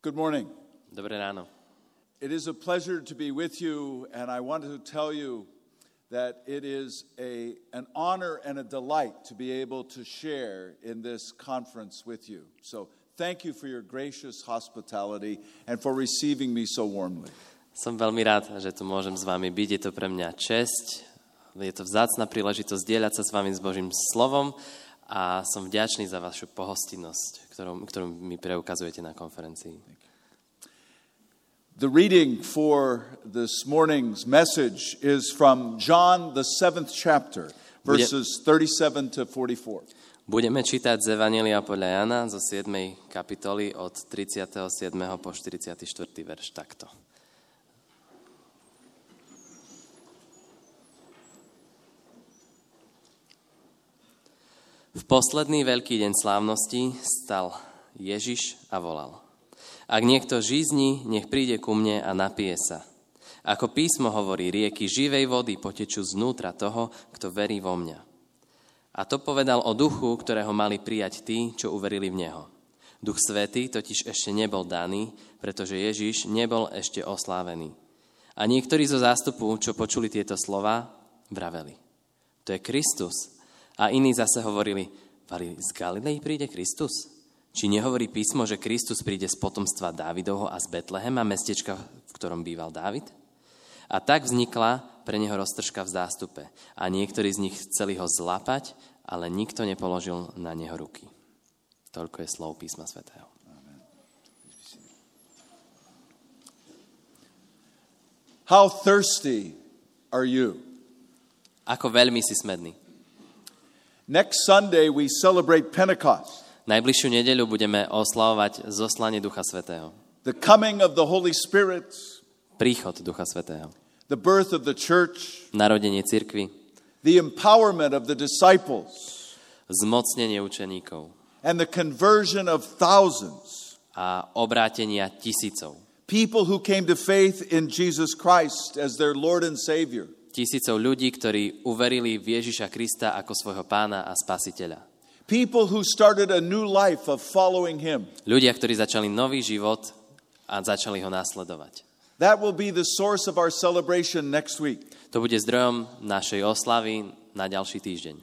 Good morning. Dobré ráno. It is a pleasure to be with you, and I want to tell you that it is a, an honor and a delight to be able to share in this conference with you. So, thank you for your gracious hospitality and for receiving me so warmly. Som veľmi rád, že tu môžem s vami byť. Je to pre mňa česť. Je to vzácna príležitosť dielať sa s vami s Božím slovom a som vďačný za vašu pohostinnosť, ktorú, ktorú mi preukazujete na konferencii. The reading for this morning's message is from John, the seventh chapter, verses 37 to 44. Budeme čítať z Evangelia podľa Jana zo 7. kapitoly od 37. po 44. verš takto. V posledný veľký deň slávnosti stal Ježiš a volal. Ak niekto žízni, nech príde ku mne a napije sa. Ako písmo hovorí, rieky živej vody potečú znútra toho, kto verí vo mňa. A to povedal o duchu, ktorého mali prijať tí, čo uverili v Neho. Duch Svetý totiž ešte nebol daný, pretože Ježiš nebol ešte oslávený. A niektorí zo zástupu, čo počuli tieto slova, vraveli. To je Kristus, a iní zase hovorili, vali z Galilei príde Kristus? Či nehovorí písmo, že Kristus príde z potomstva Dávidovho a z Betlehema, mestečka, v ktorom býval Dávid? A tak vznikla pre neho roztržka v zástupe. A niektorí z nich chceli ho zlapať, ale nikto nepoložil na neho ruky. Toľko je slov písma svätého. How thirsty are you? Ako veľmi si smedný. Next Sunday, we celebrate Pentecost, Najbližšiu nedeľu budeme oslavovať zoslanie Ducha Svetého. the coming of the Holy Spirit, Príchod Ducha Svetého. the birth of the church, Narodenie cirkvy. the empowerment of the disciples, Zmocnenie učeníkov. and the conversion of thousands. A obrátenia tisícov. People who came to faith in Jesus Christ as their Lord and Savior. Tisícov ľudí, ktorí uverili v Ježiša Krista ako svojho pána a spasiteľa. People who started a new life of following Him. Ľudia, ktorí začali nový život a začali ho následovať. That will be the source of our celebration next week. To bude zdrojom našej oslavy na ďalší týždeň.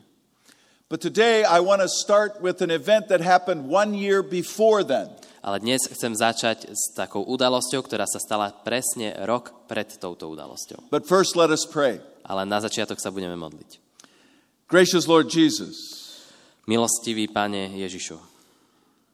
But today I want to start with an event that happened one year before then. Ale dnes chcem začať s takou udalosťou, ktorá sa stala presne rok pred touto udalosťou. But first, let us pray. Ale na začiatok sa budeme modliť. Gracious Lord Jesus, Milostivý Pane Ježišu,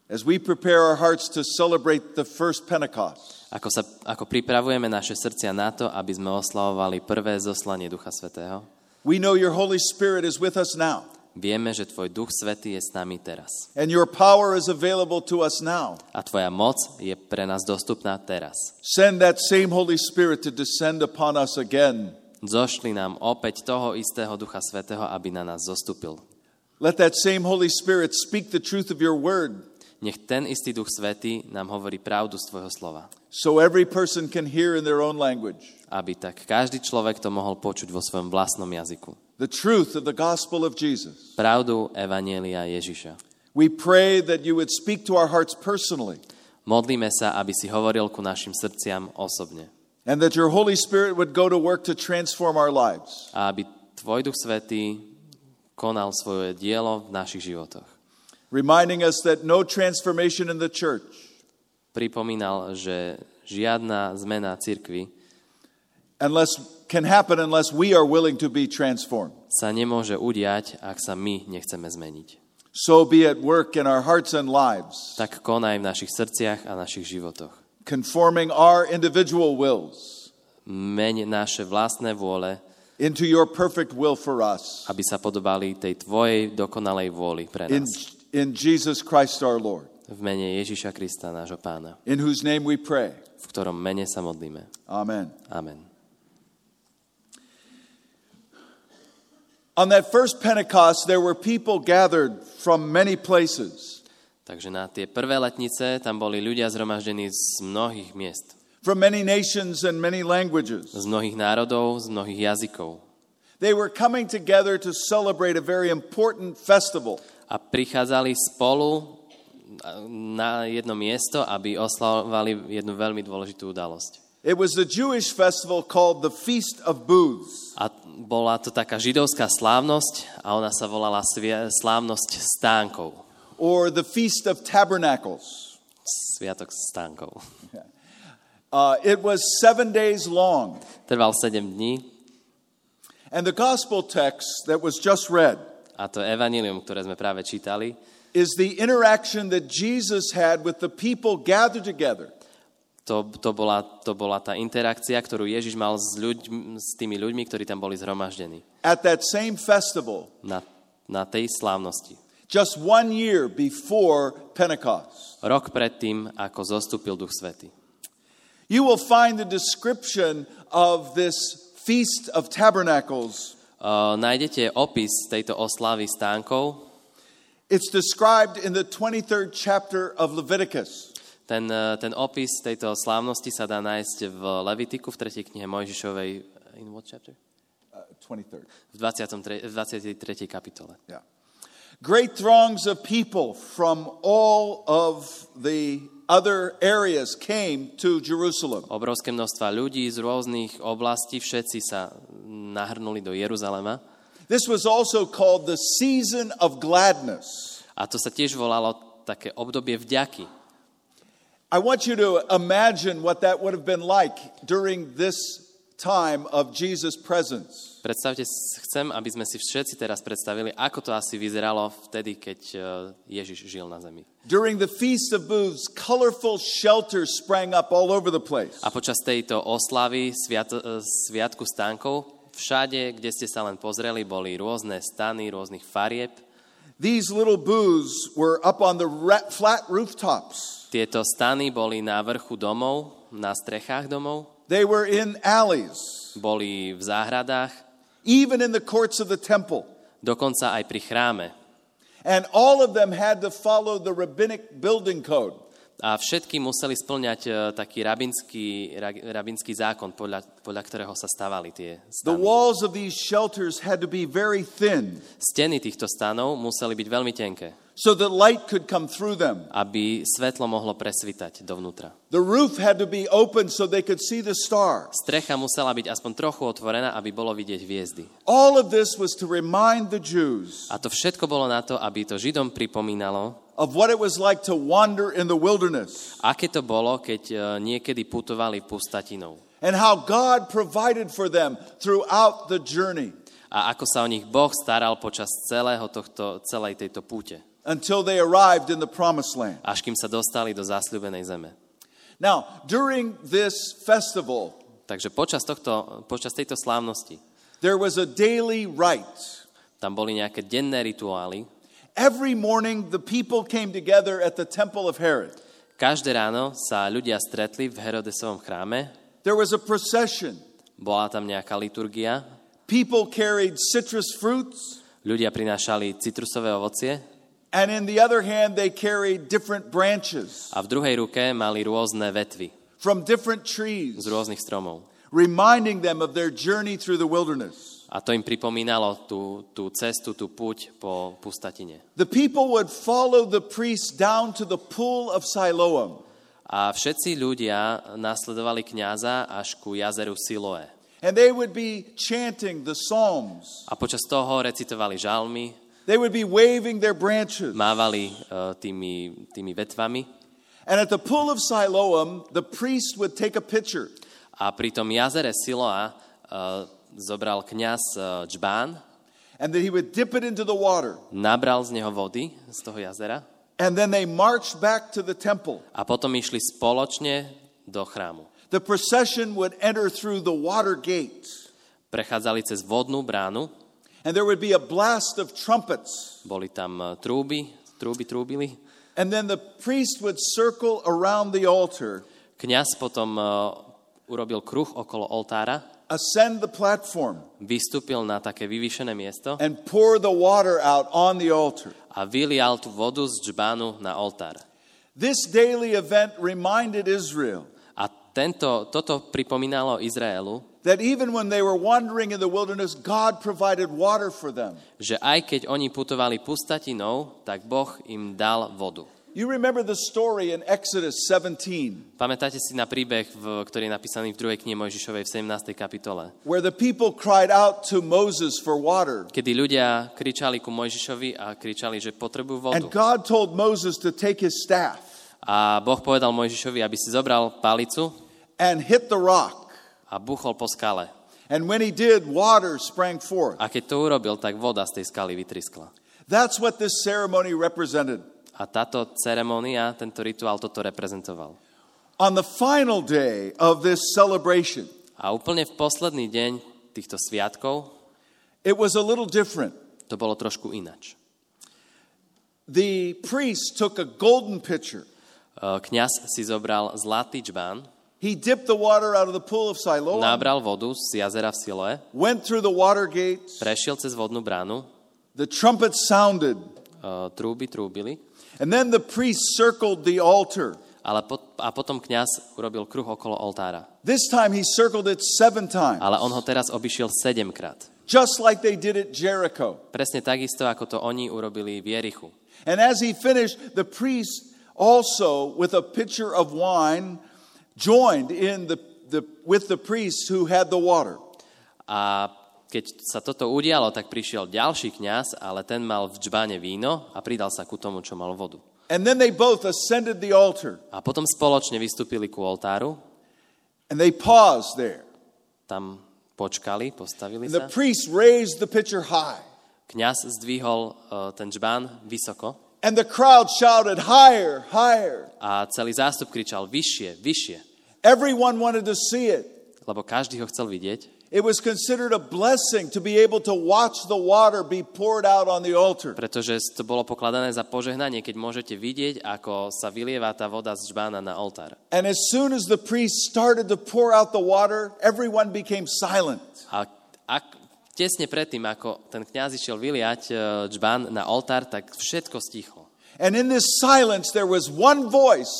as we prepare our hearts to celebrate the first Pentecost, ako, sa, ako pripravujeme naše srdcia na to, aby sme oslavovali prvé zoslanie Ducha Svetého, we know your Holy Spirit is with us now, vieme, že Tvoj Duch Svetý je s nami teraz. and your power is available to us now. A Tvoja moc je pre nás dostupná teraz. Send that same Holy Spirit to descend upon us again. Zošli nám opäť toho istého Ducha Svetého, aby na nás zostúpil. Let that same Holy Spirit speak the truth of your word Nech ten istý Duch Svetý nám hovorí pravdu z Tvojho slova. so every person can hear in their own language Aby tak každý človek to mohol počuť vo svojom vlastnom jazyku. the truth of the gospel of Jesus. Pravdu Evanielia Ježiša. We pray that you would speak to our hearts personally Modlíme sa, aby si hovoril ku našim srdciam osobne. and that your Holy Spirit would go to work to transform our lives. A aby Tvoj Duch Svetý konal svoje dielo v našich životoch. reminding us that no transformation in the church Pripomínal, že žiadna zmena cirkvi unless can happen unless we are willing to be transformed. sa nemôže udiať, ak sa my nechceme zmeniť. So be at work in our hearts and lives, Tak konaj v našich srdciach a našich životoch. conforming our individual wills Meň naše vlastné vôle, into your perfect will for us. aby sa podobali tej Tvojej dokonalej vôli pre In, nás. in Jesus Christ our Lord, V mene Ježiša Krista, nášho pána, in whose name we pray. v ktorom mene sa modlíme. Amen. Amen. On that first Pentecost, there were people gathered from many places, Takže na tie prvé letnice tam boli ľudia zhromaždení z mnohých miest. from many nations and many languages. Z mnohých národov, z mnohých jazykov. They were coming together to celebrate a very important festival. A prichádzali spolu na jedno miesto, aby oslavovali jednu veľmi dôležitú udalosť. It was the Jewish festival called the Feast of Booths. A bola to taká židovská slávnosť a ona sa volala slávnosť stánkov. or the Feast of Tabernacles. Sviatok stánkov. Uh, it was seven days long. Trval 7 dní And the gospel text that was just read a to evanilium, ktoré sme práve čítali, is the interaction that Jesus had with the people gathered together. To, to, bola, to bola tá interakcia, ktorú Ježiš mal s, ľuďmi, s tými ľuďmi, ktorí tam boli zhromaždení At that same festival, na, na tej slávnosti. just one year before Pentecost. Rok predtým, ako zostúpil Duch Svety. You will find the description of this Feast of Tabernacles. Uh, nájdete opis tejto oslavy stánkov. It's described in the 23rd chapter of Leviticus. Ten, uh, ten opis tejto slávnosti sa dá nájsť v Levitiku, v 3. knihe Mojžišovej. In what chapter? Uh, 23rd. V 23. v 23. kapitole. Yeah. Great throngs of people from all of the other areas came to Jerusalem. Obrovské množstva ľudí z rôznych oblastí, všetci sa nahrnuli do Jeruzalema. This was also called the season of gladness. A to sa tiež volalo také obdobie vďaky. I want you to imagine what that would have been like during this time of Jesus' presence. Predstavte, chcem, aby sme si všetci teraz predstavili, ako to asi vyzeralo vtedy, keď eh, Ježiš žil na zemi. During the Feast of Booths, colorful shelters sprang up all over the place. A počas tejto oslavy sviato, eh, Sviatku stánkov, všade, kde ste sa len pozreli, boli rôzne stany, rôznych farieb. These little booths were up on the flat rooftops. Tieto stany boli na vrchu domov, na strechách domov, They were in alleys, boli v záhradách, even in the courts of the temple. dokonca aj pri chráme. And all of them had to follow the rabbinic building code. A všetky museli splňať eh, taký rabinský, ra- rabinský zákon, podľa, podľa ktorého sa stavali tie The stany. walls of these shelters had to be very thin Steny týchto stanov museli byť veľmi tenké, so that light could come through them. aby svetlo mohlo presvítať dovnútra. The roof had to be open so they could see the stars. Strecha musela byť aspoň trochu otvorená, aby bolo vidieť hviezdy. All of this was to remind the Jews A to všetko bolo na to, aby to Židom pripomínalo, of what it was like to wander in the wilderness aké to bolo, keď eh, niekedy putovali pustatinou. and how God provided for them throughout the journey A ako sa o nich Boh staral počas celého tohto, celej tejto púte. Until they arrived in the promised land. až kým sa dostali do zasľúbenej zeme. Now, during this festival, Takže počas, tohto, počas tejto slávnosti there was a daily rite. tam boli nejaké denné rituály. Every morning, the people came together at the temple of Herod. Každé ráno sa ľudia stretli v Herodesovom chráme, There was a procession. bola tam nejaká liturgia, People carried citrus fruits, ľudia prinášali citrusové ovocie and in the other hand, they carried different branches a v druhej ruke mali rôzne vetvy from different trees, z rôznych stromov. reminding them of their journey through the wilderness. A to im pripomínalo tú, tú cestu, tú púť po pustatine. The people would follow the priests down to the pool of Siloam. A všetci ľudia nasledovali kňaza až ku jazeru Siloé. And they would be chanting the psalms. A počas toho recitovali žalmy, They would be waving their branches. mávali uh, tými, tými vetvami And at the pool of Siloam, the priest would take a pitcher a pri tom jazere Siloa uh, zobral kňaz uh, džbán, and then he would dip it into the water. nabral z neho vody, z toho jazera And then they marched back to the temple. a potom išli spoločne do chrámu. The procession would enter through the water gate. Prechádzali cez vodnú bránu, And there would be a blast of trumpets. boli tam uh, trúby, trúby trúbili. And then the priest would circle around the altar, Kňaz potom uh, urobil kruh okolo oltára, ascend the platform, vystúpil na také vyvýšené miesto and pour the water out on the altar. a vylial tú vodu z džbánu na oltár. This daily event reminded Israel tento, toto pripomínalo Izraelu, that even when they were wandering in the wilderness, God provided water for them. že aj keď oni putovali pustatinou, tak Boh im dal vodu. You remember the story in Exodus 17 Pamätáte si na príbeh, v, ktorý je napísaný v druhej knihe Mojžišovej v 17. kapitole, where the people cried out to Moses for water. kedy ľudia kričali ku Mojžišovi a kričali, že potrebujú vodu. And God told Moses to take his staff A Boh povedal Mojžišovi, aby si zobral palicu and hit the rock. a buchol po skale. And when he did, water sprang forth. A keď to urobil, tak voda z tej skaly vytriskla. That's what this ceremony represented. A táto ceremónia, tento rituál toto reprezentoval. On the final day of this celebration, A úplne v posledný deň týchto sviatkov it was a little different. to bolo trošku inač. The priest took a golden pitcher. E, Kňaz si zobral zlatý čbán, He dipped the water out of the pool of Siloam, nabral vodu z jazera v Siloe, went through the water gates, prešiel cez vodnú bránu, the trumpet sounded, e, trúby trúbili, and then the priest circled the altar. ale pot, a potom kňaz urobil kruh okolo oltára. This time he circled it seven times, Ale on ho teraz obišiel sedemkrát. just like they did at Jericho. Presne takisto, ako to oni urobili v Jerichu. And as he finished, the priest also, with a pitcher of wine, joined in the, the, with the priest who had the water. A keď sa toto udialo, tak prišiel ďalší kňaz, ale ten mal v džbáne víno a pridal sa ku tomu, čo mal vodu. And then they both ascended the altar A potom spoločne vystúpili ku oltáru, and they paused there. tam počkali, postavili And the sa. priest raised the pitcher high, Kňaz zdvihol e, ten džbán vysoko and the crowd shouted, Higher, higher. a celý zástup kričal vyššie, vyššie, Everyone wanted to see it. lebo každý ho chcel vidieť. It was considered a blessing to be able to watch the water be poured out on the altar. Pretože to bolo pokladané za požehnanie, keď môžete vidieť, ako sa vylieva tá voda z žbána na oltár. And as soon as the priest started to pour out the water, everyone became silent. A ak, tesne predtým, ako ten kňaz išiel vyliať e, džbán na oltár, tak všetko stichlo. And in this silence, there was one voice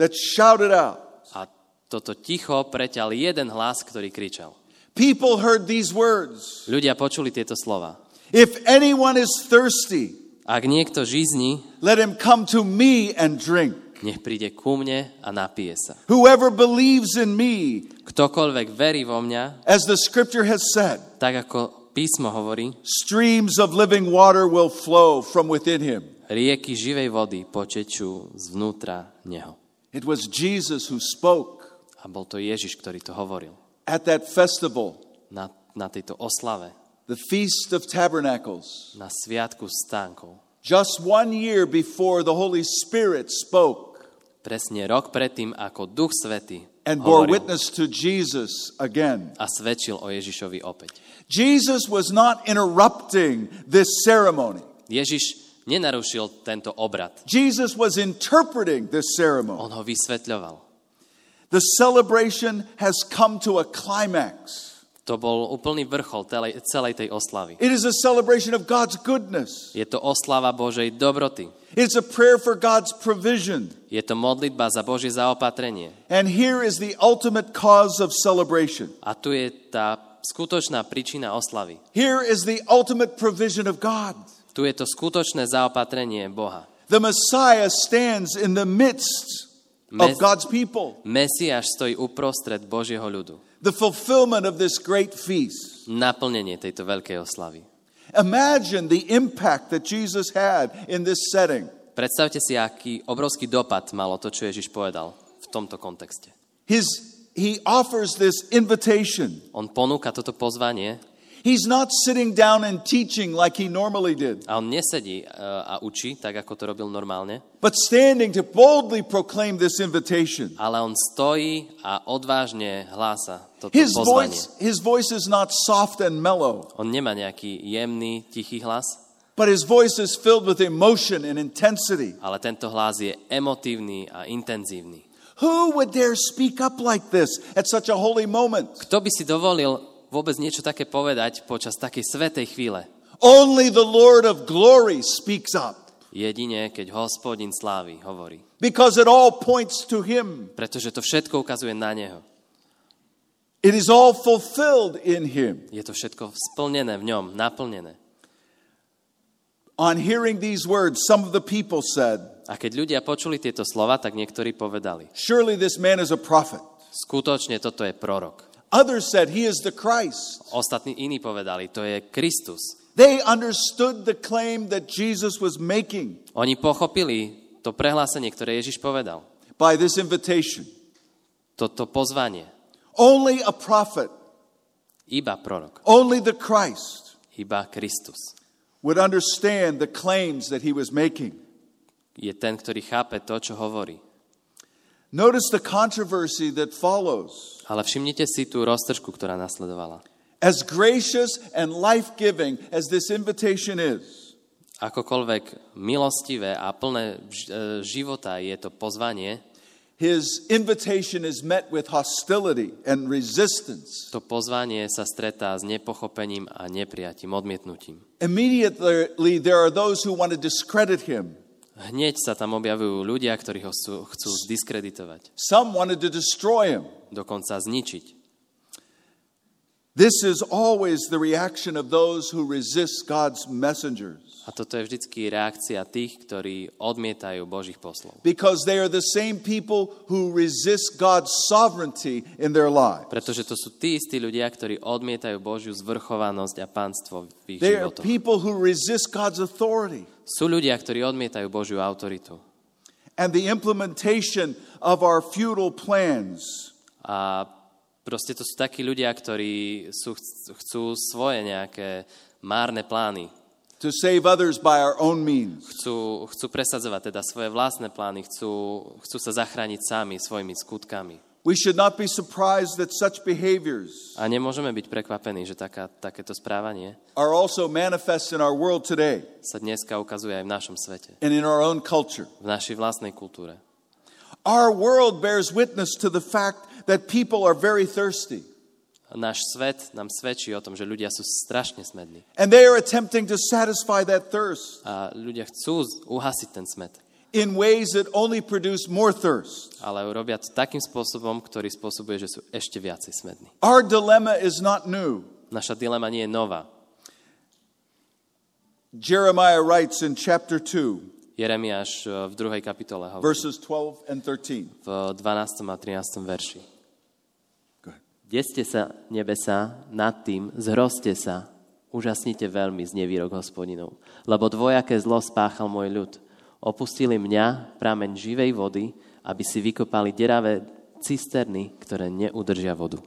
that shouted out. A toto ticho preťal jeden hlas, ktorý kričal. People heard these words Ľudia počuli tieto slova. If anyone is thirsty, Ak niekto žizni, let him come to me and drink. nech príde ku mne a napije sa. Whoever believes in me, Ktokoľvek verí vo mňa, as the scripture has said, tak ako písmo hovorí, streams of living water will flow from within him. rieky živej vody počečú zvnútra neho. It was Jesus who spoke A bol to Ježiš, ktorý to hovoril. at that festival, Na, na tejto oslave, the Feast of Tabernacles, na sviatku stánkov. just one year before the Holy Spirit spoke Presne rok predtým, ako Duch Svety and bore witness to Jesus again. a svedčil o Ježišovi opäť. Jesus was not interrupting this ceremony. Ježiš nenarušil tento obrad. Jesus was interpreting this ceremony. On ho vysvetľoval. The celebration has come to a climax. To bol úplný vrchol celej, celej tej oslavy. It is a celebration of God's goodness. Je to oslava Božej dobroty. It's a prayer for God's provision. Je to modlitba za Božie zaopatrenie. And here is the ultimate cause of celebration. A tu je tá skutočná príčina oslavy. Here is the ultimate provision of God. Tu je to skutočné zaopatrenie Boha. The Messiah stands in the midst of God's people. Mesiáš stojí uprostred Božieho ľudu. The fulfillment of this great feast. Naplnenie tejto veľkej oslavy. Imagine the impact that Jesus had in this setting. Predstavte si, aký obrovský dopad malo to, čo Ježiš povedal v tomto kontexte. His, he offers this invitation. On ponúka toto pozvanie He's not sitting down and teaching like he normally did, a on nesedí e, a učí, tak ako to robil normálne, but standing to boldly proclaim this invitation. ale on stojí a odvážne hlása toto His pozvanie. voice, his voice is not soft and mellow, On nemá nejaký jemný, tichý hlas, but his voice is filled with emotion and intensity. ale tento hlas je emotívny a intenzívny. Who would dare speak up like this at such a holy moment? Kto by si dovolil vôbec niečo také povedať počas takej svetej chvíle? Only the Lord of glory speaks up Jedine, keď hospodin slávy hovorí. because it all points to him. Pretože to všetko ukazuje na Neho. It is all fulfilled in him. Je to všetko splnené v ňom, naplnené. On hearing these words, some of the people said, A keď ľudia počuli tieto slova, tak niektorí povedali, Surely this man is a prophet. skutočne toto je prorok. Others said, He is the Christ. Ostatní iní povedali, to je Kristus. They understood the claim that Jesus was making Oni pochopili to prehlásenie, ktoré Ježiš povedal. by this invitation. Toto pozvanie. Only a prophet, Iba prorok. only the Christ Iba Kristus. would understand the claims that he was making. Je ten, ktorý chápe to, čo hovorí. Notice the controversy that follows. Ale všimnite si tú roztržku, ktorá nasledovala. As gracious and life giving as this invitation is, Akokoľvek milostivé a plné e, života je to pozvanie, his invitation is met with hostility and resistance. to pozvanie sa stretá s nepochopením a neprijatím, odmietnutím. Immediately, there are those who want to discredit him. Hneď sa tam objavujú ľudia, ktorí ho chcú, chcú zdiskreditovať, Some wanted to destroy him. dokonca zničiť. This is always the reaction of those who resist God's messengers A toto je vždycky reakcia tých, ktorí odmietajú Božích poslov. because they are the same people who resist God's sovereignty in their lives. Pretože to sú tí istí ľudia, ktorí odmietajú Božiu zvrchovanosť a pánstvo v ich They are životoch. people who resist God's authority Sú ľudia, ktorí odmietajú Božiu autoritu. and the implementation of our feudal plans. A proste to sú takí ľudia, ktorí sú, chcú svoje nejaké márne plány. To save others by our own means. Chcú, chcú presadzovať teda svoje vlastné plány, chcú, chcú sa zachrániť sami svojimi skutkami. We should not be surprised that such behaviors A nemôžeme byť prekvapení, že taká, takéto správanie are also manifest in our world today sa dneska ukazuje aj v našom svete, and in our own culture. v našej vlastnej kultúre. Our world bears witness to the fact that people are very thirsty Náš svet nám svedčí o tom, že ľudia sú strašne smední. and they are attempting to satisfy that thirst A ľudia chcú uhasiť ten smet, in ways that only produce more thirst. ale robia to takým spôsobom, ktorý spôsobuje, že sú ešte viacej smední. Our dilemma is not new. Naša dilema nie je nová. Jeremiah writes in chapter 2, Jeremiáš e, v druhej kapitole hovorí, verses 12 and 13. v 12. a 13. verši. Deste sa, nebesa, nad tým, zhrozte sa, úžasnite veľmi z nevýrok hospodinov, lebo dvojaké zlo spáchal môj ľud. Opustili mňa, prameň živej vody, aby si vykopali deravé cisterny, ktoré neudržia vodu.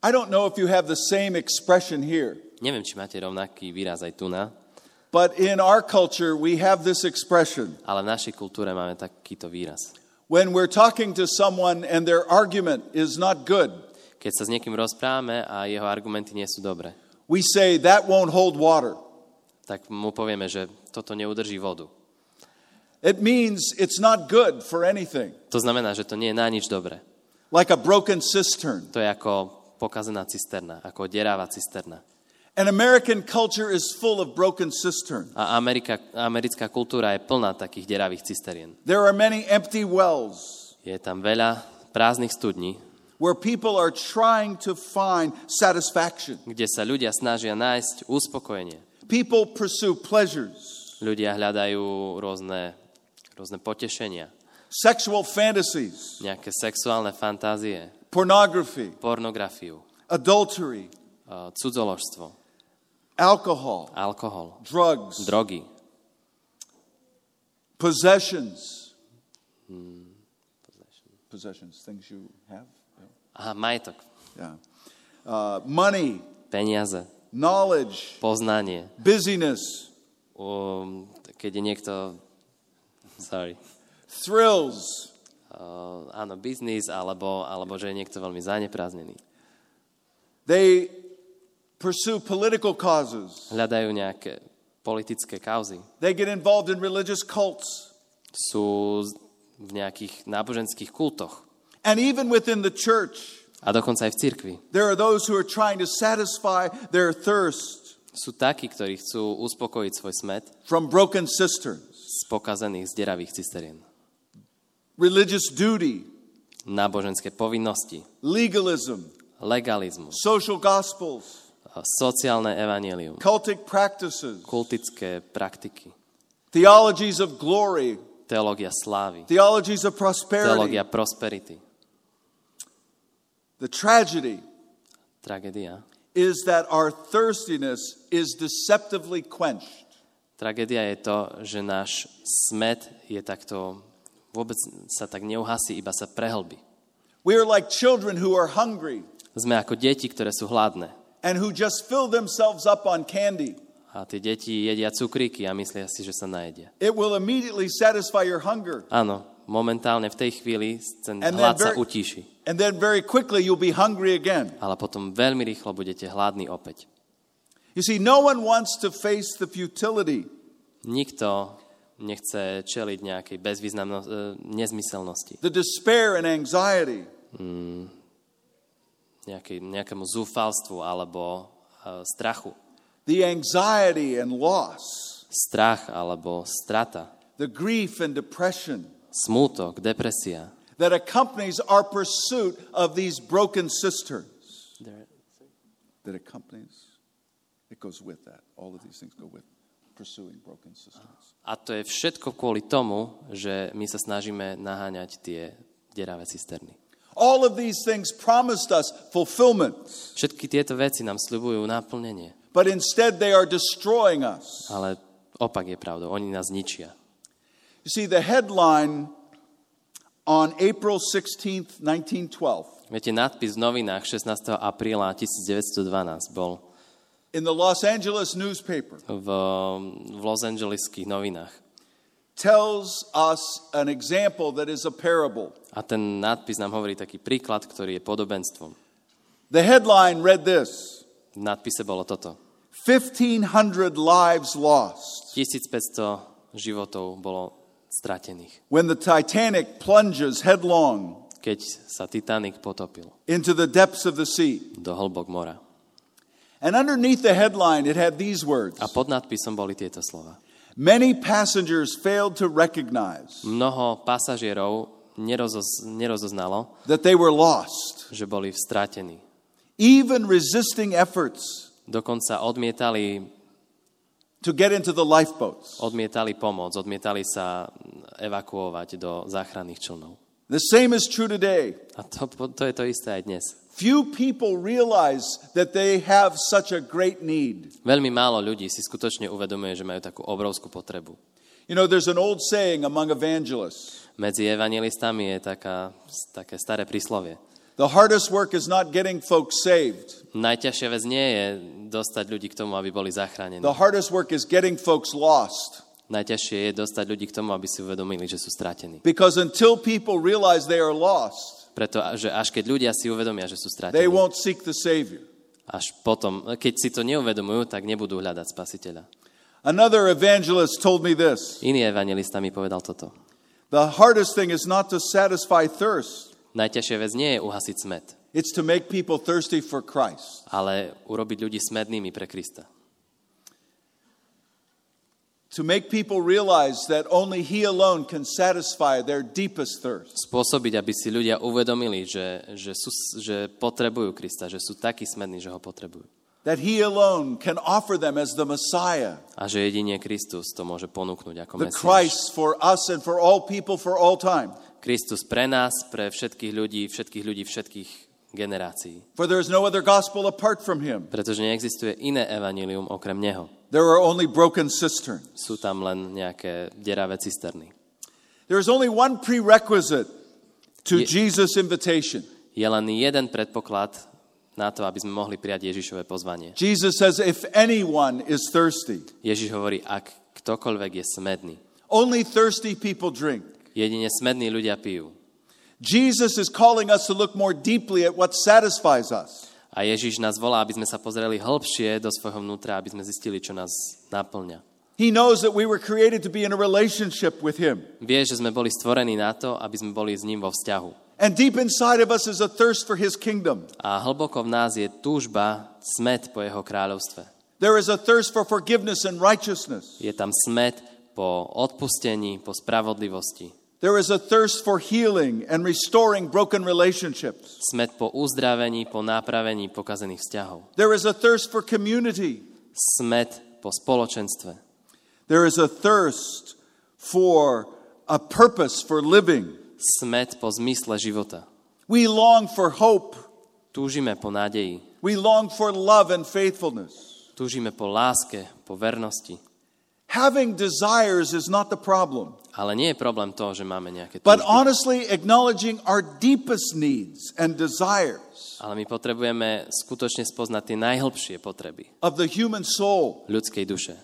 I don't know if you have the same expression here, Neviem, či máte rovnaký výraz aj tu na, but in our culture we have this expression. ale v našej kultúre máme takýto výraz. When we're talking to someone and their argument is not good, Keď sa s niekým rozprávame a jeho argumenty nie sú dobré, we say that won't hold water. tak mu povieme, že toto neudrží vodu. It means it's not good for anything, To znamená, že to nie je na nič dobré. like a broken cistern. To je ako pokazená cisterna, ako deráva cisterna. And American culture is full of broken cisterns. A Amerika, americká kultúra je plná takých deravých cisterien. There are many empty wells Je tam veľa prázdnych studní, where people are trying to find satisfaction. kde sa ľudia snažia nájsť uspokojenie. People pursue pleasures, Ľudia hľadajú rôzne, rôzne potešenia, sexual fantasies, nejaké sexuálne fantázie, pornography, pornografiu, adultery, eh, cudzoložstvo, alcohol, alkohol, drugs, drogy, possessions. Possessions, things you have. aha, majetok, Yeah. Uh, money, peniaze, knowledge, poznanie. busyness, Um, keď je niekto, sorry, thrills, uh, áno, biznis, alebo, alebo že je niekto veľmi zaneprázdnený. They pursue political causes. Hľadajú nejaké politické kauzy. They get involved in religious cults. Sú v nejakých náboženských kultoch. And even within the church, A dokonca aj v cirkvi. there are those who are trying to satisfy their thirst Sú takí, ktorí chcú uspokojiť svoj smet from broken cisterns. z pokazených, zderavých cisterien. Religious duty, Náboženské povinnosti, legalism, legalizmus, social gospels, sociálne evanelium, cultic practices, kultické praktiky, theologies of glory, teológia slávy, theologies of prosperity. teológia prosperity. The tragedy Tragédia. is that our thirstiness is deceptively quenched. Tragédia je to, že náš smet je takto, vôbec sa tak neuhasí, iba sa prehlbí. We are like children who are hungry Sme ako deti, ktoré sú hladné. And who just fill themselves up on candy. A tie deti jedia cukríky a myslia si, že sa najedia. It will immediately satisfy your hunger. Áno, momentálne v tej chvíli ten And hlad sa utíši. And then very quickly you'll be hungry again. Ale potom veľmi rýchlo budete hladní opäť. You see, no one wants to face the futility Nikto nechce čeliť nejakej bezvýznamnosti, nezmyselnosti, the despair and anxiety nejakej, nejakému zúfalstvu alebo e, strachu. the anxiety and loss, Strach alebo strata, the grief and depression smútok, depresia. that accompanies our pursuit of these broken cisterns. That accompanies, it goes with that. All of these things go with pursuing broken cisterns. A to je všetko kvôli tomu, že my sa snažíme naháňať tie deravé cisterny. All of these things promised us fulfillment, Všetky tieto veci nám sľubujú naplnenie, but instead they are destroying us. ale opak je pravdou, oni nás ničia. You see, the headline on April 16th, 1912, Viete, nadpis v novinách 16. apríla 1912 bol in the Los Angeles newspaper v, v Los Angeleských novinách. tells us an example that is a parable. A ten nadpis nám hovorí taký príklad, ktorý je podobenstvom. The headline read this V nadpise bolo toto. 1,500 lives lost 1500 životov bolo stratených, when the Titanic plunges headlong keď sa Titanic potopil into the depths of the sea. do hlbok mora. And underneath the headline, it had these words A pod nadpisom boli tieto slova. Many passengers failed to recognize Mnoho pasažierov nerozoz, nerozoznalo, that they were lost, že boli stratení. even resisting efforts Dokonca odmietali, to get into the lifeboats. odmietali pomoc, odmietali sa evakuovať do záchranných člnov. The same is true today. A to, to je to isté aj dnes. Few people realize that they have such a great need. Veľmi málo ľudí si skutočne uvedomuje, že majú takú obrovskú potrebu. You know, there's an old saying among evangelists Medzi evangelistami je taká, také staré príslovie. the hardest work is not getting folks saved, Najťažšia vec nie je dostať ľudí k tomu, aby boli zachránení. the hardest work is getting folks lost. Najťažšie je dostať ľudí k tomu, aby si uvedomili, že sú stratení. Because until people realize they are lost, Pretože až keď ľudia si uvedomia, že sú they stratení, won't seek the Savior. až potom, keď si to neuvedomujú, tak nebudú hľadať spasiteľa. Another evangelist told me this Iný evangelista mi povedal toto. The hardest thing is not to satisfy thirst, Najťažšia vec nie je uhasiť smet, it's to make people thirsty for Christ. ale urobiť ľudí smednými pre Krista. To make people realize that only He alone can satisfy their deepest thirst. Spôsobiť, aby si ľudia uvedomili, že, že, sú, že potrebujú Krista, že sú takí smední, že ho potrebujú. That He alone can offer them as the Messiah, A že jedine Kristus to môže ponúknuť ako the Mesiáš. Christ for us and for all people for all time. Kristus pre nás, pre všetkých ľudí, všetkých ľudí, všetkých generácií. For there is no other gospel apart from Him. Pretože neexistuje iné evanilium okrem Neho. There are only broken cisterns. Sú tam len nejaké deravé cisterny. There is only one prerequisite to Ye- Jesus' invitation. Je len jeden predpoklad na to, aby sme mohli prijať Ježišové pozvanie. Jesus says, If anyone is thirsty, Ježiš hovorí, ak ktokoľvek je smedný. only thirsty people drink. Jedine smední ľudia pijú. Jesus is calling us to look more deeply at what satisfies us. A Ježiš nás volá, aby sme sa pozreli hĺbšie do svojho vnútra, aby sme zistili, čo nás naplňa. He knows that we were created to be in a relationship with Him. Vie, že sme boli stvorení na to, aby sme boli s ním vo vzťahu. And deep inside of us is a thirst for His kingdom. A hlboko v nás je túžba, smet po jeho kráľovstve. There is a thirst for forgiveness and righteousness. Je tam smet po odpustení, po spravodlivosti. There is a thirst for healing and restoring broken relationships. Smet po uzdravení, po nápravení pokazených vzťahov. There is a thirst for community. Smet po spoločenstve. There is a thirst for a purpose for living. Smet po zmysle života. We long for hope. Túžime po nádeji. We long for love and faithfulness. Túžime po láske, po vernosti. Having desires is not the problem, Ale nie je problém to, že máme nejaké but túžby. honestly acknowledging our deepest needs and desires Ale my potrebujeme skutočne spoznať tie najhlbšie potreby of the human soul ľudskej duše.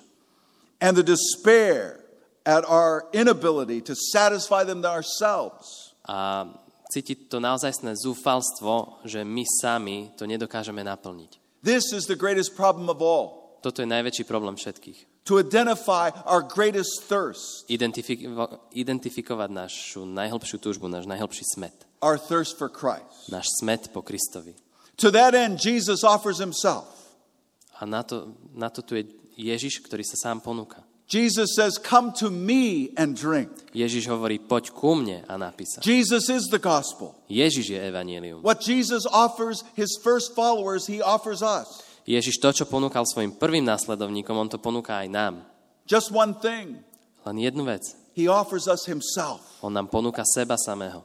and the despair at our inability to satisfy them ourselves. A cítiť to naozajstné zúfalstvo, že my sami to nedokážeme naplniť. This is the greatest problem of all Toto je najväčší problém všetkých. to identify our greatest thirst, Identifiko- identifikovať našu najhlbšiu túžbu, náš najhlbší smet. our thirst for Christ. Náš smet po Kristovi. To that end, Jesus offers himself. A na to, na to tu je Ježiš, ktorý sa sám ponúka. Jesus says, Come to me and drink. Ježiš hovorí, poď ku mne a napísa. Jesus is the gospel. Ježiš je evanílium. What Jesus offers his first followers, he offers us. Ježiš to, čo ponúkal svojim prvým následovníkom, on to ponúka aj nám. Just one thing Len jednu vec. he offers us himself. On nám ponúka seba samého.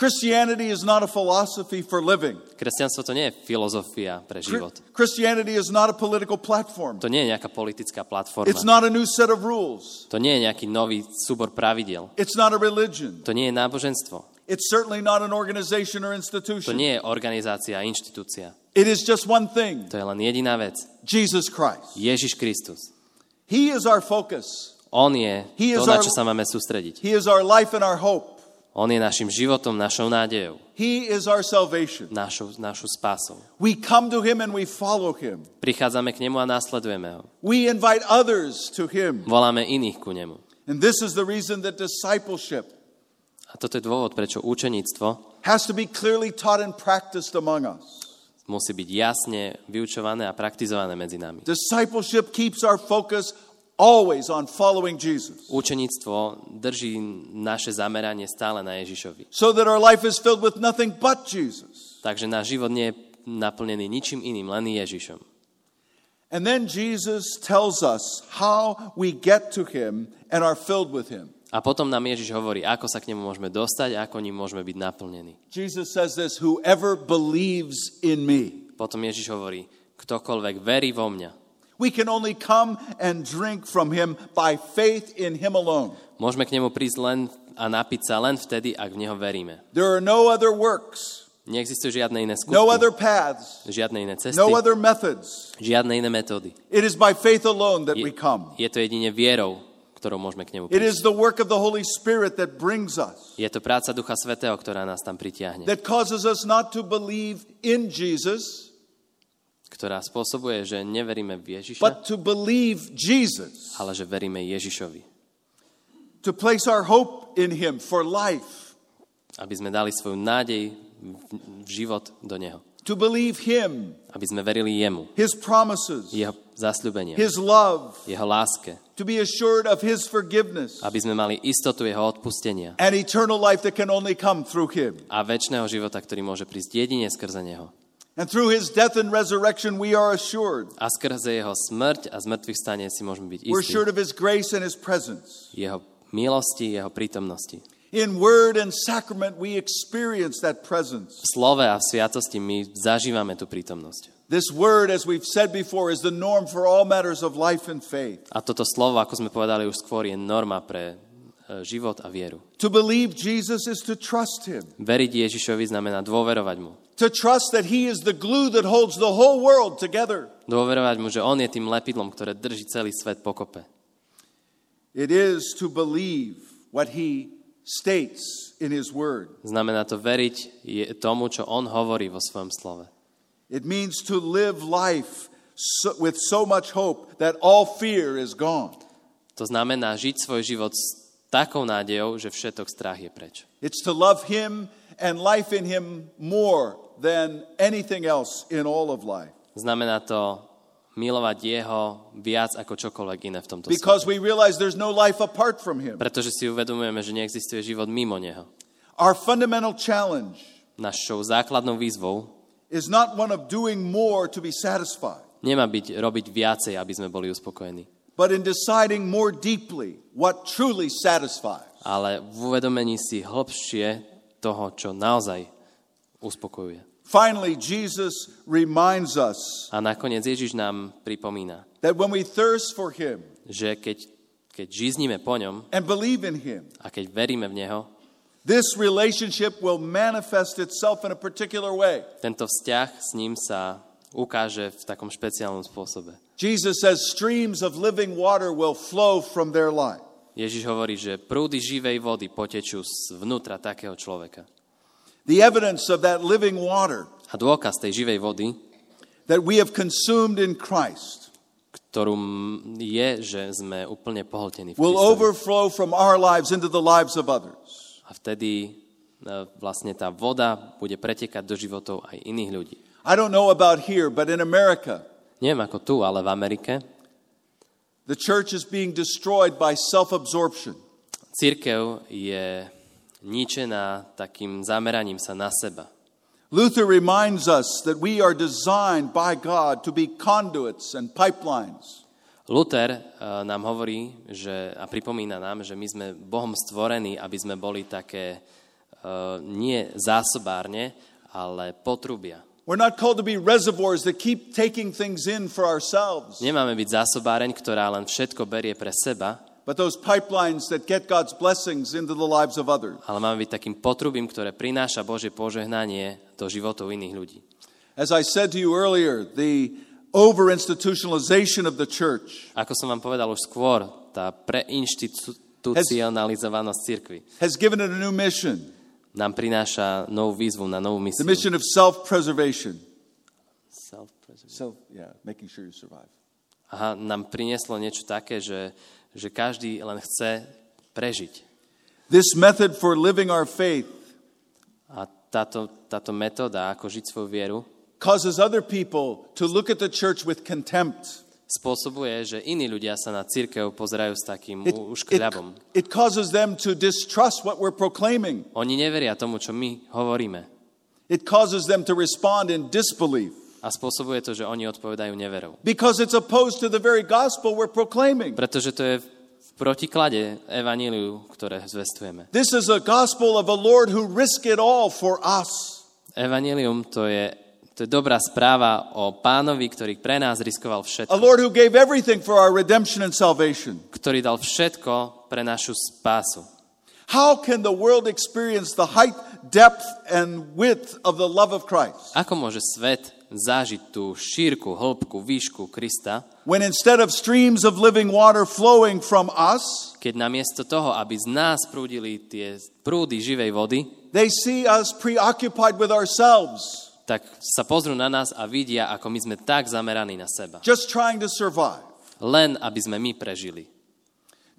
Christianity is not a philosophy for living, Kresťanstvo to nie je filozofia pre život. Christianity is not a political platform, To nie je nejaká politická platforma. it's not a new set of rules, To nie je nejaký nový súbor pravidel. it's not a religion, To nie je náboženstvo. it's certainly not an organization or To institution. nie je organizácia a inštitúcia. It is just one thing To je len jediná vec. Jesus Christ. Ježiš Kristus. He is our focus, On je He to, na čo sa máme sústrediť. He is our life and our hope, On je našim životom, našou nádejou, He is our salvation. našou, našou spásou. We come to Him and we follow Him. Prichádzame k nemu a následujeme ho. We invite others to Him. Voláme iných ku nemu. And this is the reason that discipleship A toto je dôvod, prečo učeníctvo has to be clearly taught and practiced among us. musí byť jasne vyučované a praktizované medzi nami. Discipleship keeps our focus always on following Jesus Učeníctvo drží naše zameranie stále na Ježišovi. so that our life is filled with nothing but Jesus. Takže náš život nie je naplnený ničím iným, len Ježišom. And then Jesus tells us how we get to Him and are filled with Him. A potom nám Ježiš hovorí, ako sa k nemu môžeme dostať ako ním môžeme byť naplnení. Jesus says this Whoever believes in me. Potom Ježiš hovorí, ktokoľvek verí vo mňa. We can only come and drink from Him by faith in Him alone. Môžeme k nemu prísť len a napiť sa len vtedy, ak v neho veríme. There are no other works, Neexistujú žiadne iné skutky, no other paths, žiadne iné cesty, no other methods. žiadne iné metódy. It is by faith alone that Je, we come. je to jedine vierou, ktorou môžeme k nemu It prísť. is the work of the Holy Spirit that brings us, Je to práca Ducha Svetého, ktorá nás tam pritiahne, that causes us not to believe in Jesus, ktorá spôsobuje, že neveríme v Ježiša, but to believe Jesus, ale že veríme Ježišovi. to place our hope in Him for life, Aby sme dali svoju nádej v, život do Neho. to believe Him, Aby sme verili Jemu, His promises, Jeho zasľúbenia, His love, Jeho láske. to be assured of His forgiveness Aby sme mali istotu Jeho odpustenia and eternal life that can only come through Him. a väčšného života, ktorý môže prísť jedine skrze Neho. And through His death and resurrection, we are assured. A skrze Jeho smrť a zmrtvých stane si môžeme byť We're istí assured of His grace and His presence. Jeho milosti, Jeho prítomnosti. In word and sacrament, we experience that presence. V slove a v sviatosti my zažívame tú prítomnosť. This word, as we've said before, is the norm for all matters of life and faith. A toto slovo, ako sme povedali už skôr, je norma pre e, život a vieru. To believe Jesus is to trust Him, Veriť Ježišovi znamená dôverovať mu. To trust that He is the glue that holds the whole world together. Dôverovať mu, že on je tým lepidlom, ktoré drží celý svet pokope. It is to believe what He states in His word. Znamená to veriť tomu, čo on hovorí vo svojom slove. It means to live life so, with so much hope that all fear is gone. To znamená žiť svoj život s takou nádejou, že všetok strach je preč. It's to love Him and life in Him more than anything else in all of life. Znamená to milovať jeho viac ako čokoľvek iné v tomto. Because we realize there's no life apart from Him. Pretože si uvedomujeme, že neexistuje život mimo neho. Our fundamental challenge Našou základnou výzvou is not one of doing more to be satisfied, nemá byť robiť viacej, aby sme boli uspokojení. but in deciding more deeply what truly satisfies. ale v uvedomení si hlbšie toho, čo naozaj uspokojuje. Finally, Jesus reminds us A nakoniec Ježiš nám pripomína, that when we thirst for Him že keď, keď žíznime po ňom and believe in Him, a keď veríme v Neho, this relationship will manifest itself in a particular way. tento vzťah s ním sa ukáže v takom špeciálnom spôsobe. Jesus says streams of living water will flow from their life. Ježiš hovorí, že prúdy živej vody potečú zvnútra takého človeka. The evidence of that living water A dôkaz tej živej vody, that we have consumed in Christ ktorú je, že sme úplne pohltení v will Kristovi. overflow from our lives into the lives of others. A vtedy e, vlastne tá voda bude pretekať do životov aj iných ľudí. I don't know about here, but in America, Neviem ako tu, ale v Amerike the church is being destroyed by self absorption. církev je ničená takým zameraním sa na seba. Luther reminds us that we are designed by God to be conduits and pipelines. Luther e, nám hovorí že, a pripomína nám, že my sme Bohom stvorení, aby sme boli také e, nie zásobárne, ale potrubia. We're not called to be reservoirs that keep taking things in for ourselves, Nemáme byť zásobáreň, ktorá len všetko berie pre seba, but those pipelines that get God's blessings into the lives of others. ale máme byť takým potrubím, ktoré prináša Božie požehnanie do životov iných ľudí. As I said to you earlier, the over institutionalization of the church Ako som vám povedal už skôr, tá preinstitucionalizovanosť cirkvi has given it a new mission nám prináša novú výzvu na novú the misiu. mission of self preservation. Self-preservation. Self, yeah, making sure you survive. Aha, nám prinieslo niečo také, že, že každý len chce prežiť. This method for living our faith A táto, táto metóda, ako žiť svoju vieru, causes other people to look at the church with contempt. spôsobuje, že iní ľudia sa na církev pozerajú s takým It, it causes them to distrust what we're proclaiming. Oni neveria tomu, čo my hovoríme. It causes them to respond in disbelief A spôsobuje to, že oni odpovedajú neverou. because it's opposed to the very gospel we're proclaiming. Pretože to je v protiklade evaníliu, ktoré zvestujeme. This is a gospel of a Lord who risked it all for us. Evanílium to je, to je dobrá správa o pánovi, ktorý pre nás riskoval A všetko. Lord who gave everything for our redemption and salvation. Ktorý dal všetko pre našu spásu. How can the world experience the height, depth, and width of the love of Christ Ako môže svet zažiť tú šírku, hĺbku, výšku Krista, when instead of streams of living water flowing from us, keď namiesto toho, aby z nás prúdili tie prúdy živej vody, they see us preoccupied with ourselves, tak sa pozrú na nás a vidia, ako my sme tak zameraní na seba. just trying to survive? Len, aby sme my prežili.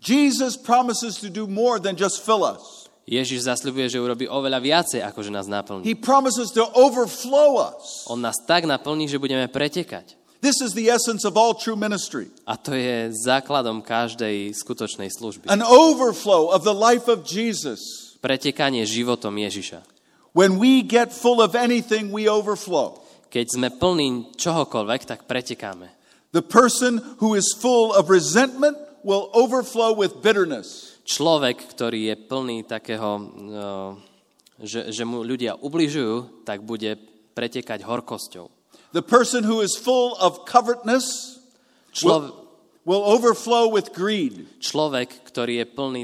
Jesus promises to do more than just fill us. Ježiš zasľubuje, že urobí oveľa viacej, ako že nás naplní. He promises to overflow us. On nás tak naplní, že budeme pretekať. This is the essence of all true ministry. A to je základom každej skutočnej služby. An overflow of the life of Jesus. Pretekanie životom Ježiša. When we get full of anything, we overflow. Keď sme plní čohokoľvek, tak pretekáme. The person who is full of resentment will overflow with bitterness. Človek, ktorý je plný takého, no, že, že mu ľudia ubližujú, tak bude pretekať horkosťou. The person who is full of covetousness Člo, will overflow with greed. človek, ktorý je plný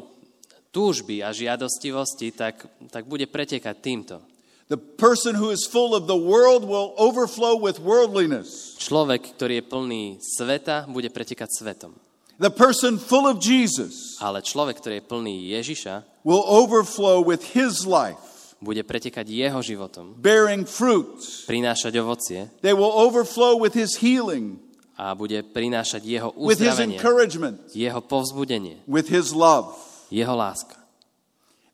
túžby a žiadostivosti, tak, tak bude pretekať týmto. The person who is full of the world will overflow with worldliness. Človek, ktorý je plný sveta, bude pretekať svetom. The person full of Jesus Ale človek, ktorý je plný Ježiša, will overflow with his life, bude pretekať jeho životom, bearing fruit. prinášať ovocie They will overflow with his healing, a bude prinášať jeho with his uzdravenie, encouragement, jeho povzbudenie, with his love. jeho láska.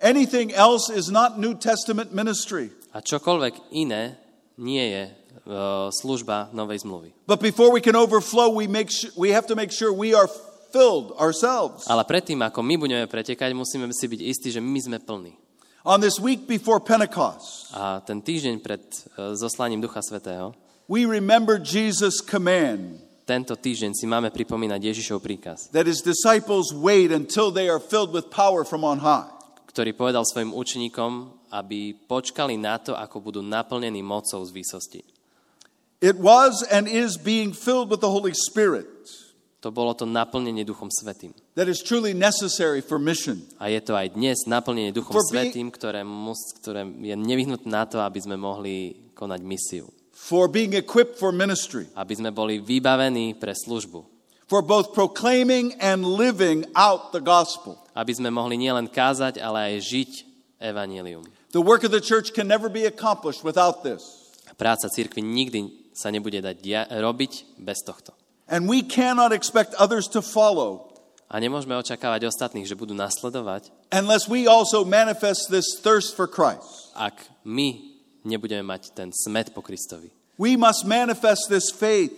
Anything else is not New Testament ministry. A čokoľvek iné nie je uh, služba novej zmluvy. But before we can overflow, we, make su- we have to make sure we are filled ourselves. Ale predtým, ako my budeme pretekať, musíme si byť istí, že my sme plní. On this week before Pentecost, A ten týždeň pred uh, zoslaním Ducha Svetého we remember Jesus' command tento týždeň si máme pripomínať Ježišov príkaz, that his disciples wait until they are filled with power from on high. ktorý povedal svojim učeníkom, aby počkali na to, ako budú naplnení mocou z výsosti. It was and is being filled with the Holy Spirit To bolo to naplnenie Duchom Svetým. that is truly necessary for mission. A je to aj dnes naplnenie Duchom For Svetým, ktoré, mus, ktoré je nevyhnutné na to, aby sme mohli konať misiu. for being equipped for ministry, Aby sme boli vybavení pre službu. for both proclaiming and living out the gospel. Aby sme mohli nielen kázať, ale aj žiť evanílium. The work of the church can never be accomplished without this. Práca cirkvi nikdy sa nebude dať dia- robiť bez tohto. And we cannot expect others to follow A nemôžeme očakávať ostatných, že budú nasledovať, unless we also manifest this thirst for Christ. ak my nebudeme mať ten smet po Kristovi. We must manifest this faith,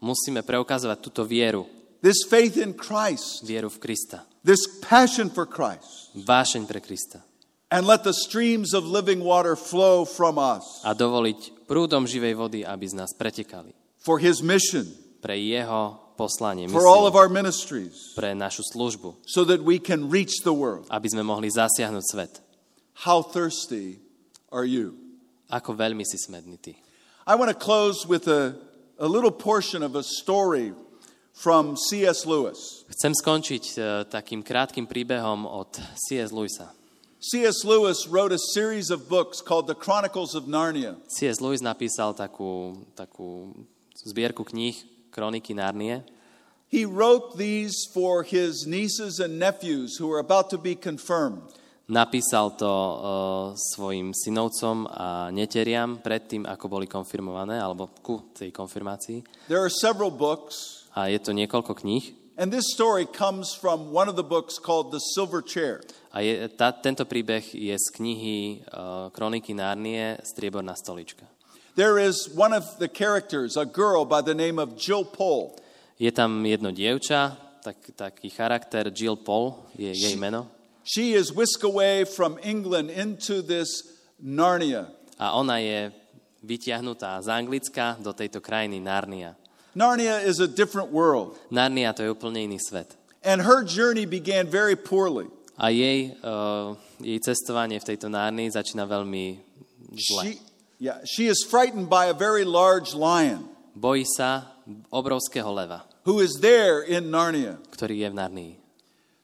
Musíme preukazovať túto vieru, this faith in Christ, vieru v Krista, this passion for Christ, vášeň pre Krista. And let the streams of living water flow from us a dovoliť prúdom živej vody, aby z nás pretekali. for His mission, pre jeho poslanie, for all of our ministries, pre našu službu, so that we can reach the world. aby sme mohli zasiahnuť svet. How thirsty are you? Ako veľmi si smedný ty. I want to close with a, a little portion of a story from C.S. Lewis. Chcem skončiť e, takým krátkým príbehom od C.S. Lewisa. C.S. Lewis wrote a series of books called The Chronicles of Narnia. C.S. Lewis napísal takú, takú zbierku kníh Kroniky Narnie. He wrote these for his nieces and nephews who were about to be confirmed. Napísal to uh, svojim synovcom a neteriam predtým, ako boli konfirmované, alebo ku tej konfirmácii. There are several books, A je to niekoľko kníh. and this story comes from one of the books called The Silver Chair. A je, tá, tento príbeh je z knihy uh, Kroniky Narnie Strieborná stolička. There is one of the characters, a girl by the name of Jill Pole. Je tam jedno dievča, tak, taký charakter, Jill Paul je jej meno. She is whisked away from England into this Narnia. A ona je vyťahnutá z Anglicka do tejto krajiny Narnia. Narnia is a different world, Narnia to je úplne iný svet. and her journey began very poorly. A jej, uh, jej cestovanie v tejto Nárnii začína veľmi zle. She, yeah, she is frightened by a very large lion Bojí sa obrovského leva, who is there in Narnia. ktorý je v Narnii.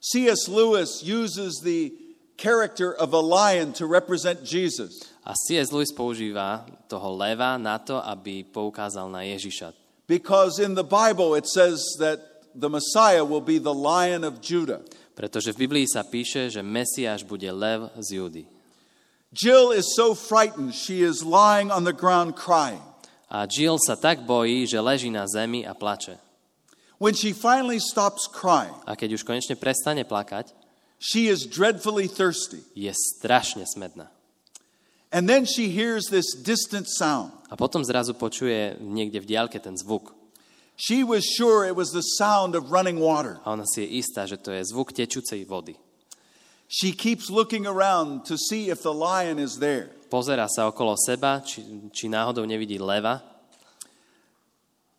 C.S. Lewis uses the character of a lion to represent Jesus. A C.S. Lewis používa toho leva na to, aby poukázal na Ježiša. Because in the Bible it says that the Messiah will be the lion of Judah. Pretože v Biblii sa píše, že Mesiáš bude lev z Judy. Jill is so frightened, she is lying on the ground crying. A Jill sa tak bojí, že leží na zemi a plače. When she finally stops crying, A keď už konečne prestane plakať, she is dreadfully thirsty. je strašne smedná. And then she hears this distant sound. A potom zrazu počuje niekde v diaľke ten zvuk. She was sure it was the sound of running water. A ona si je istá, že to je zvuk tečúcej vody. She keeps looking around to see if the lion is there. Pozera sa okolo seba, či, či náhodou nevidí leva,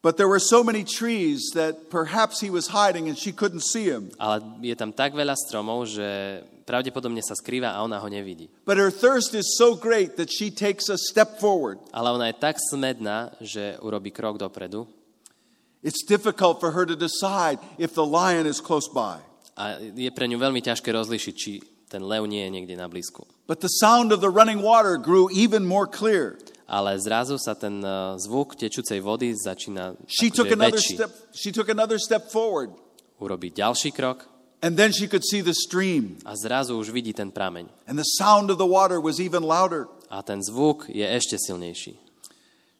But there were so many trees that perhaps he was hiding and she couldn't see him. ale je tam tak veľa stromov, že pravdepodobne sa skrýva a ona ho nevidí. But her thirst is so great that she takes a step forward. Ale ona je tak smedná, že urobí krok dopredu It's difficult for her to decide if the lion is close by. A je pre ňu veľmi ťažké rozlišiť, či ten lev nie je niekde na blízku. But the sound of the running water grew even more clear. Ale zrazu sa ten eh, zvuk tečúcej vody začína She took another väčší. step she took another step forward Urobí ďalší krok and then she could see the stream a zrazu už vidí ten prameň. and the sound of the water was even louder. A ten zvuk je ešte silnejší.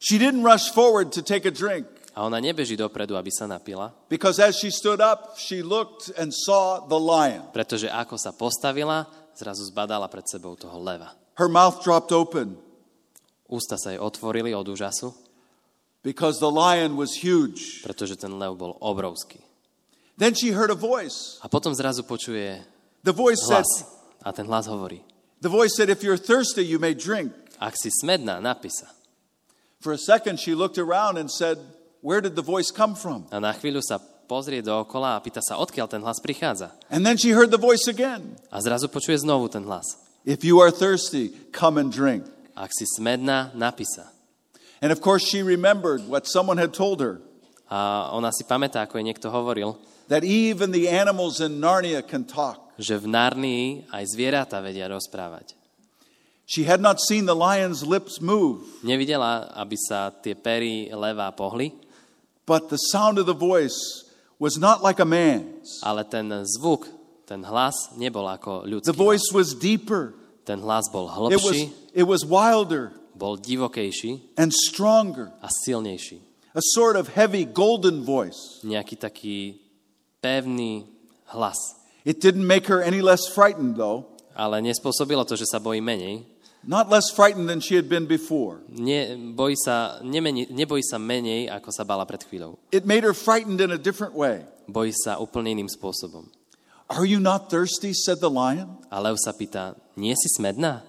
She didn't rush forward to take a drink A ona nebeží dopredu, aby sa napila, because as she stood up she looked and saw the lion. pretože ako sa postavila, zrazu zbadala pred sebou toho leva. Her mouth dropped open Ústa sa jej otvorili od úžasu, because the lion was huge. pretože ten lev bol obrovský. Then she heard a voice. A potom zrazu počuje The voice said hlas. A ten hlas hovorí, the voice said if you're thirsty you may drink. ak si smedná, napí sa. For a second she looked around and said, Where did the voice come from? A na chvíľu sa pozrie dookola a pýta sa, odkiaľ ten hlas prichádza. And then she heard the voice again. A zrazu počuje znovu ten hlas. If you are thirsty, come and drink. Ak si smedná, napí sa. And of course, she remembered what someone had told her A ona si pamätá, ako jej niekto hovoril, that even the animals in Narnia can talk. že v Narnii aj zvieratá vedia rozprávať. She had not seen the lion's lips move, Nevidela, aby sa tie pery levá pohli, but the sound of the voice was not like a man's. ale ten zvuk, ten hlas nebol ako The ľudský. voice was deeper, Ten hlas bol it was, hlbší, it was wilder bol divokejší and stronger, a silnejší. a sort of heavy golden voice. Nejaký taký pevný hlas. It didn't make her any less frightened, though, Ale nespôsobilo to, že sa bojí menej. Not less frightened than she had been before. Bojí sa, nemeni, nebojí sa menej, ako sa bala pred chvíľou. It made her frightened in a different way. Bojí sa úplne iným spôsobom. Are you not thirsty? said the lion. A Lev sa pýta, nie si smedná?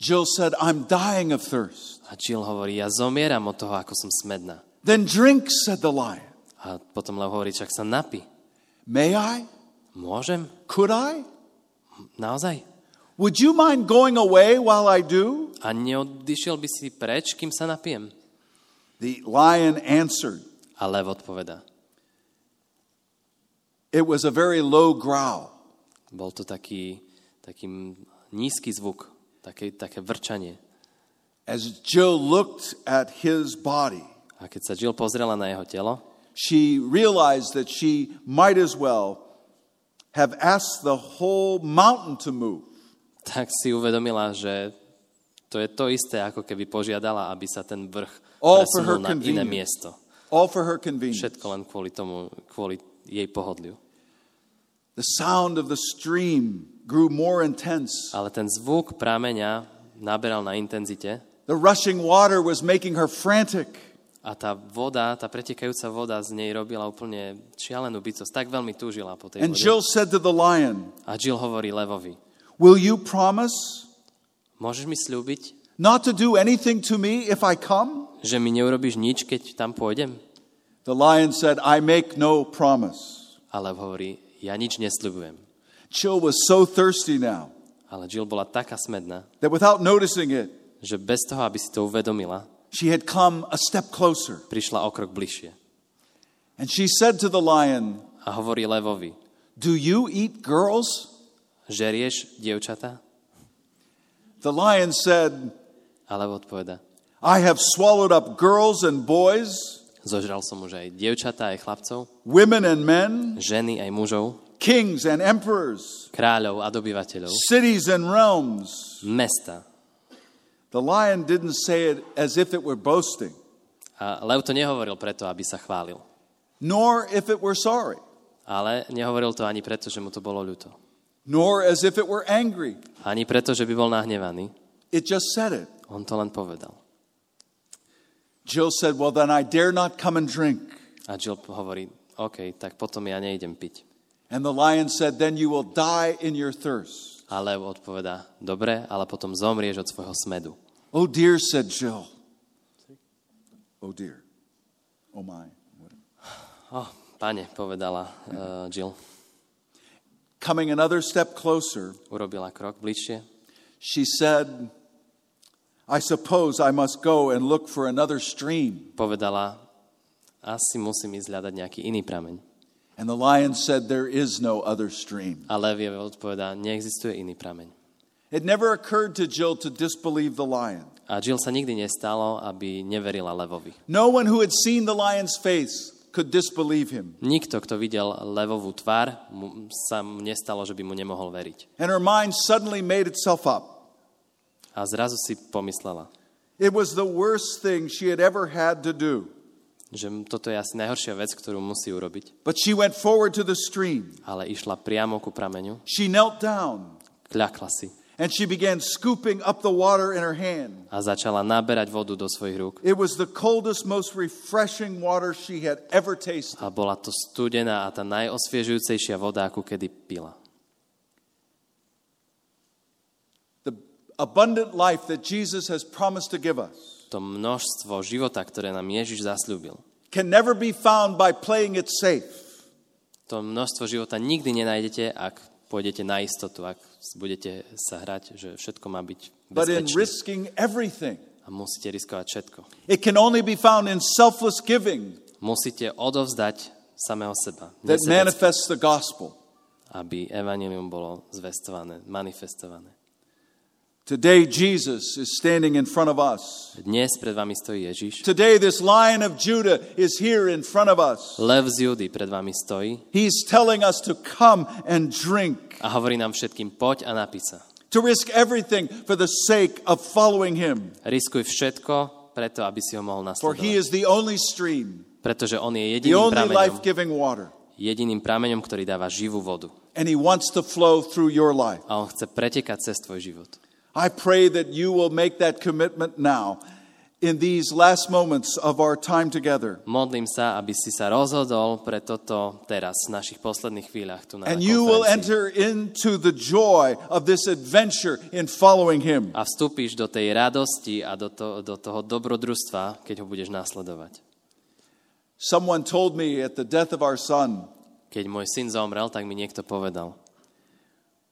Jill said, I'm dying of thirst. A Jill hovorí, ja zomieram od toho, ako som smedná. Then drink, said the lion. A potom Lev hovorí, čak sa napi. May I? Môžem? Could I? Naozaj? Would you mind going away while I do? A neodišiel by si preč, kým sa napijem? The lion answered. A Lev odpovedá. It was a very low growl. Bol to taký, taký nízky zvuk, také, také vrčanie. As Jill looked at his body, A keď sa Jill pozrela na jeho telo, she realized that she might as well have asked the whole mountain to move. Tak si uvedomila, že to je to isté, ako keby požiadala, aby sa ten vrch All presunul na iné miesto. All for her convenience. Všetko len kvôli tomu, kvôli jej pohodliu. The sound of the stream grew more intense. Ale ten zvuk prámeňa naberal na intenzite The rushing water was making her frantic. a tá voda, tá pretekajúca voda z nej robila úplne šialenú bytosť. Tak veľmi túžila po tej And vode. Jill said to the lion, A Jill hovorí Levovi, Will you promise môžeš mi slúbiť, not to do anything to me if I come? že mi neurobíš nič, keď tam pôjdem? The lion said, I make no promise. A Lev hovorí, ja nič nesľubujem. Jill was so thirsty now Ale Jill bola taká smedná, that without noticing it, že bez toho, aby si to uvedomila, she had come a step closer. prišla o krok bližšie. And she said to the lion, A hovorí Levovi, Do you eat girls? Žerieš dievčatá? The lion said, A Lev odpoveda, I have swallowed up girls and boys, zožral som už aj dievčatá, aj chlapcov, women and men, ženy, aj mužov, kings and emperors, kráľov a dobyvateľov, cities and realms. mesta. The lion didn't say it as if it were boasting, A Lev to nehovoril preto, aby sa chválil. nor if it were sorry, Ale nehovoril to ani preto, že mu to bolo ľúto. Nor as if it were angry. Ani preto, že by bol nahnevaný. It just said it. On to len povedal. Jill said, Well, then I dare not come and drink. A Jill hovorí, OK, tak potom ja nejdem piť. And the lion said, Then you will die in your thirst. A Lev odpovedá, dobre, ale potom zomrieš od svojho smedu. Oh dear, said Jill. Oh dear. Oh my. Oh, pane, povedala uh, Jill. Coming another step closer, Urobila krok bližšie. she said, I suppose I must go and look for another stream. Povedala, asi musím ísť hľadať nejaký iný prameň. And the lion said, There is no other stream. A Lev jej odpovedá, neexistuje iný prameň. It never occurred to Jill to disbelieve the lion. A Jill sa nikdy nestalo, aby neverila Levovi. No one who had seen the lion's face could disbelieve him. Nikto, kto videl Levovú tvár, mu, sa mu nestalo, že by mu nemohol veriť. And her mind suddenly made itself up. A zrazu si pomyslela, It was the worst thing she had ever had to do. že toto je asi najhoršia vec, ktorú musí urobiť. But she went forward to the stream. Ale išla priamo ku prameňu, She knelt down kľakla si and she began scooping up the water in her hand. a začala naberať vodu do svojich rúk. It was the coldest, most refreshing water she had ever tasted. A bola to studená a tá najosviežujúcejšia voda, akú kedy pila. The abundant life that Jesus has promised to give us To množstvo života, ktoré nám Ježiš zasľúbil, can never be found by playing it safe. To množstvo života nikdy nenájdete, ak pôjdete na istotu, ak budete sa hrať, že všetko má byť but in bezpečné. risking everything. A musíte riskovať všetko. It can only be found in selfless giving Musíte odovzdať samého seba, that manifests the gospel. aby evanilium bolo zvestované, manifestované. Today, Jesus is standing in front of us. Dnes pred vami stojí Ježiš. Today, this lion of Judah is here in front of us. Lev z Judy pred vami stojí He's telling us to come and drink, a hovorí nám všetkým, poď a napí sa. to risk everything for the sake of following him. Riskuj všetko preto, aby si ho mohol For he nasledovať. is the only stream, Pretože on je the jediným only prameňom, life giving water. jediným prameňom, ktorý dáva živú vodu. And he wants to flow through your life. A on chce pretekať cez tvoj život. I pray that you will make that commitment now in these last moments of our time together. Modlím sa, aby si sa rozhodol pre toto teraz, v našich posledných chvíľach tu na And you will enter into the joy of this adventure in following him. A vstúpiš do tej radosti a do, to, do toho dobrodružstva, keď ho budeš nasledovať. Someone told me at the death of our son, Keď môj syn zomrel, tak mi niekto povedal.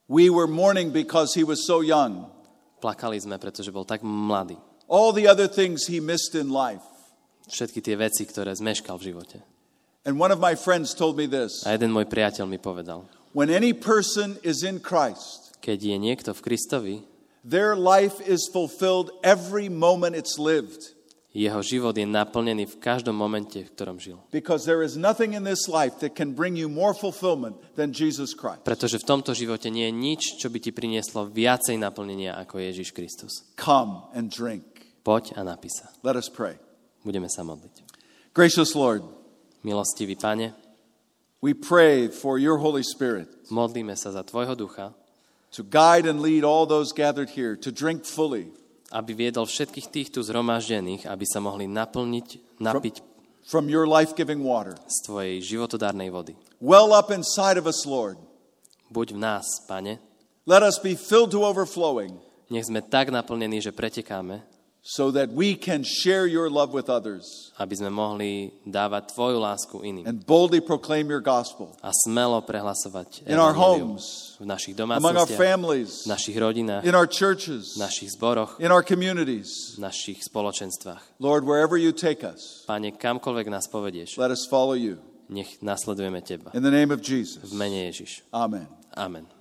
we were mourning because he was so young. Plakali sme, pretože bol tak mladý. All the other things he missed in life. Všetky tie veci, ktoré zmeškal v živote. And one of my friends told me this A jeden môj priateľ mi povedal, when any person is in Christ, keď je niekto v Kristovi, their life is fulfilled every moment it's lived. Jeho život je naplnený v každom momente, v ktorom žil. Because there is nothing in this life that can bring you more fulfillment than Jesus Christ. Pretože v tomto živote nie je nič, čo by ti prinieslo viacej naplnenia ako Ježiš Kristus. Come and drink. Poď a napí sa. Let us pray. Budeme sa modliť. Gracious Lord, Milostivý Pane, we pray for your Holy Spirit modlíme sa za Tvojho ducha, to guide and lead all those gathered here to drink fully aby viedol všetkých týchto zhromaždených, aby sa mohli naplniť, napiť from your water. z Tvojej životodárnej vody. Well up inside of us, Lord. Buď v nás, Pane, Let us be filled to overflowing nech sme tak naplnení, že pretekáme, so that we can share your love with others aby sme mohli dávať Tvoju lásku iným and boldly proclaim your gospel a smelo prehlasovať in our homes, v našich among our domácnostiach, families, v našich rodinách, in our churches, v našich zboroch, in our communities. v našich spoločenstvách. Lord, wherever you take us, Pane, kamkoľvek nás povedieš, let us follow you. nech nasledujeme Teba. In the name of Jesus. V mene Ježiš. Amen. Amen.